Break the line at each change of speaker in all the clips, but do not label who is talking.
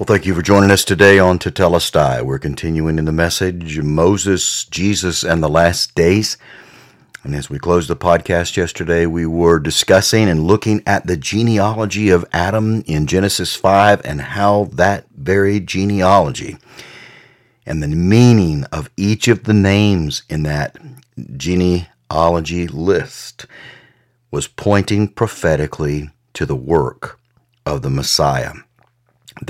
Well, thank you for joining us today on Tetelestai. We're continuing in the message Moses, Jesus, and the last days. And as we closed the podcast yesterday, we were discussing and looking at the genealogy of Adam in Genesis 5 and how that very genealogy and the meaning of each of the names in that genealogy list was pointing prophetically to the work of the Messiah.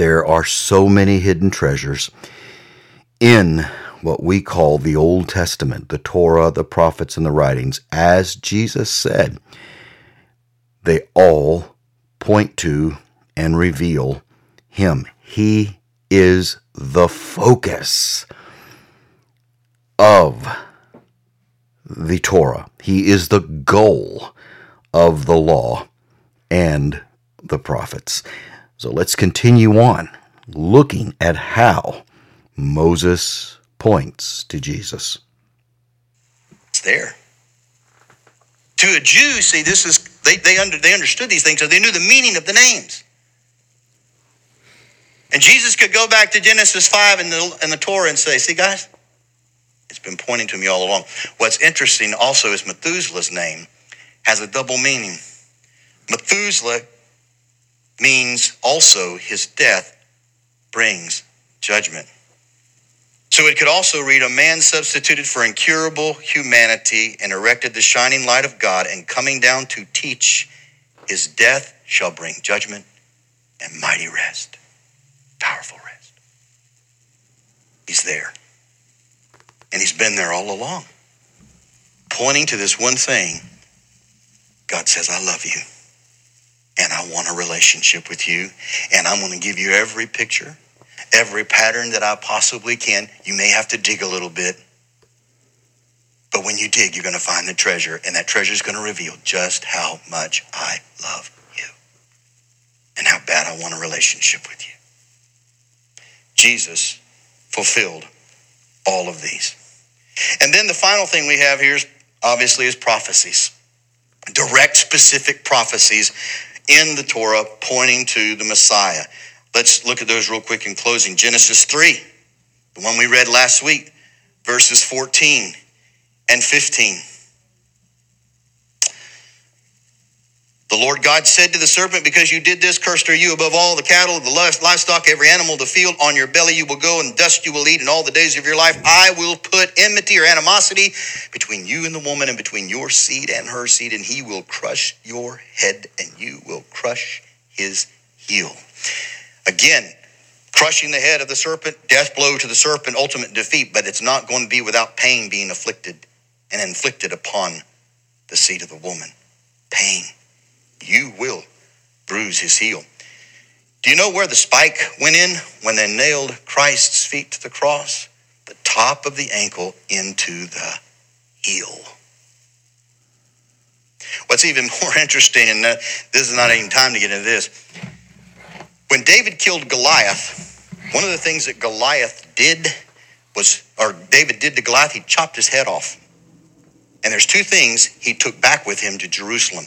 There are so many hidden treasures in what we call the Old Testament, the Torah, the prophets, and the writings. As Jesus said, they all point to and reveal Him. He is the focus of the Torah, He is the goal of the law and the prophets. So let's continue on looking at how Moses points to Jesus.
It's there. To a Jew, see, this is they they under they understood these things, so they knew the meaning of the names. And Jesus could go back to Genesis 5 and the in the Torah and say, see, guys, it's been pointing to me all along. What's interesting also is Methuselah's name has a double meaning. Methuselah means also his death brings judgment. So it could also read, A man substituted for incurable humanity and erected the shining light of God, and coming down to teach, his death shall bring judgment and mighty rest. Powerful rest. He's there. And he's been there all along, pointing to this one thing God says, I love you I want a relationship with you. And I'm going to give you every picture, every pattern that I possibly can. You may have to dig a little bit. But when you dig, you're going to find the treasure, and that treasure is going to reveal just how much I love you and how bad I want a relationship with you. Jesus fulfilled all of these. And then the final thing we have here is obviously is prophecies. Direct specific prophecies in the Torah pointing to the Messiah. Let's look at those real quick in closing. Genesis 3, the one we read last week, verses 14 and 15. The Lord God said to the serpent, Because you did this, cursed are you above all the cattle, the livestock, every animal the field. On your belly you will go, and dust you will eat, and all the days of your life I will put enmity or animosity between you and the woman, and between your seed and her seed, and he will crush your head, and you will crush his heel. Again, crushing the head of the serpent, death blow to the serpent, ultimate defeat, but it's not going to be without pain being afflicted and inflicted upon the seed of the woman. Pain you will bruise his heel. Do you know where the spike went in when they nailed Christ's feet to the cross? The top of the ankle into the heel. What's even more interesting, and this is not even time to get into this, when David killed Goliath, one of the things that Goliath did was, or David did to Goliath, he chopped his head off. And there's two things he took back with him to Jerusalem.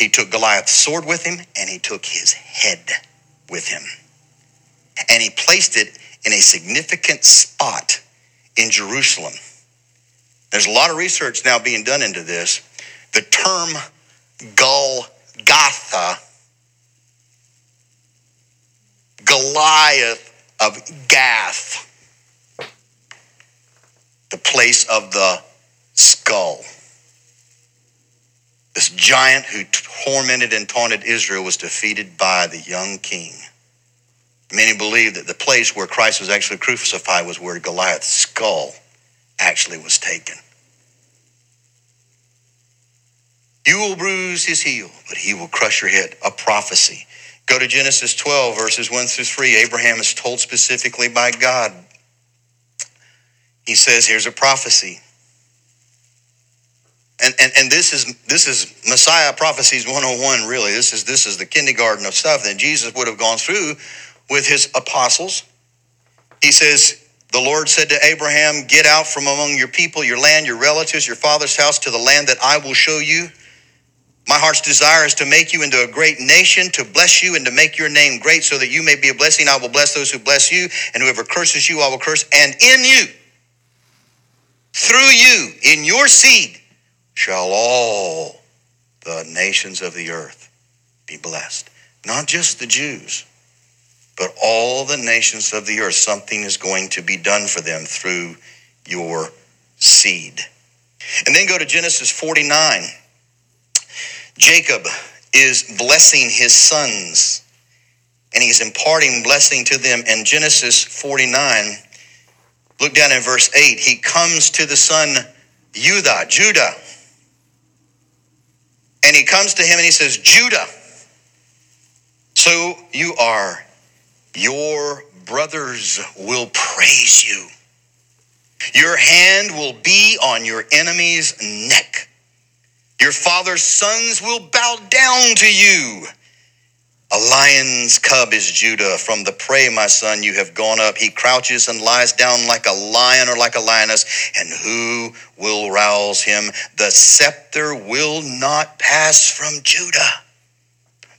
He took Goliath's sword with him and he took his head with him. And he placed it in a significant spot in Jerusalem. There's a lot of research now being done into this. The term Golgotha, Goliath of Gath, the place of the skull. This giant who tormented and taunted Israel was defeated by the young king. Many believe that the place where Christ was actually crucified was where Goliath's skull actually was taken. You will bruise his heel, but he will crush your head. A prophecy. Go to Genesis 12, verses 1 through 3. Abraham is told specifically by God. He says, Here's a prophecy. And, and, and this is this is Messiah prophecies 101 really this is this is the kindergarten of stuff that Jesus would have gone through with his apostles he says the Lord said to Abraham get out from among your people your land your relatives your father's house to the land that I will show you My heart's desire is to make you into a great nation, to bless you, and to make your name great, so that you may be a blessing. I will bless those who bless you, and whoever curses you, I will curse. And in you, through you, in your seed, shall all the nations of the earth be blessed. Not just the Jews, but all the nations of the earth. Something is going to be done for them through your seed. And then go to Genesis 49. Jacob is blessing his sons and he's imparting blessing to them in Genesis 49. Look down in verse 8. He comes to the son Judah, Judah. And he comes to him and he says, Judah, so you are, your brothers will praise you. Your hand will be on your enemy's neck. Your father's sons will bow down to you. A lion's cub is Judah. From the prey, my son, you have gone up. He crouches and lies down like a lion or like a lioness. And who will rouse him? The scepter will not pass from Judah,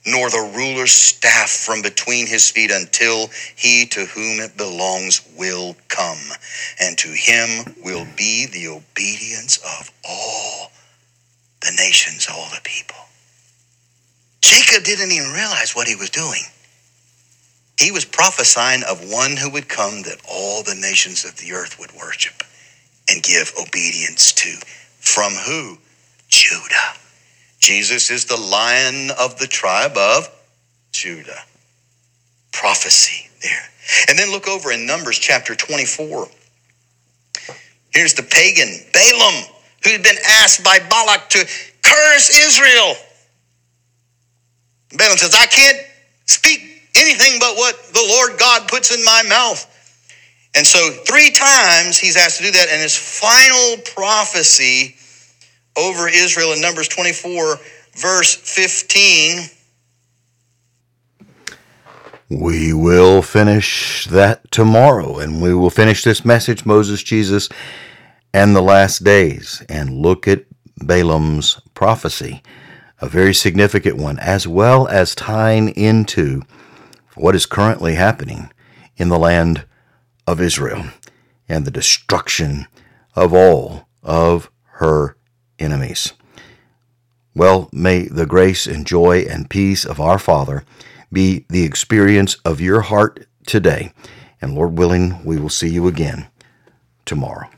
nor the ruler's staff from between his feet until he to whom it belongs will come. And to him will be the obedience of all the nations, all the people. Jacob didn't even realize what he was doing. He was prophesying of one who would come that all the nations of the earth would worship and give obedience to. From who? Judah. Jesus is the lion of the tribe of Judah. Prophecy there. And then look over in Numbers chapter 24. Here's the pagan Balaam who'd been asked by Balak to curse Israel. Balaam says, I can't speak anything but what the Lord God puts in my mouth. And so, three times he's asked to do that, and his final prophecy over Israel in Numbers 24, verse 15.
We will finish that tomorrow, and we will finish this message, Moses, Jesus, and the last days, and look at Balaam's prophecy, a very significant one, as well as tying into what is currently happening in the land of Israel and the destruction of all of her enemies. Well, may the grace and joy and peace of our Father be the experience of your heart today. And Lord willing, we will see you again tomorrow.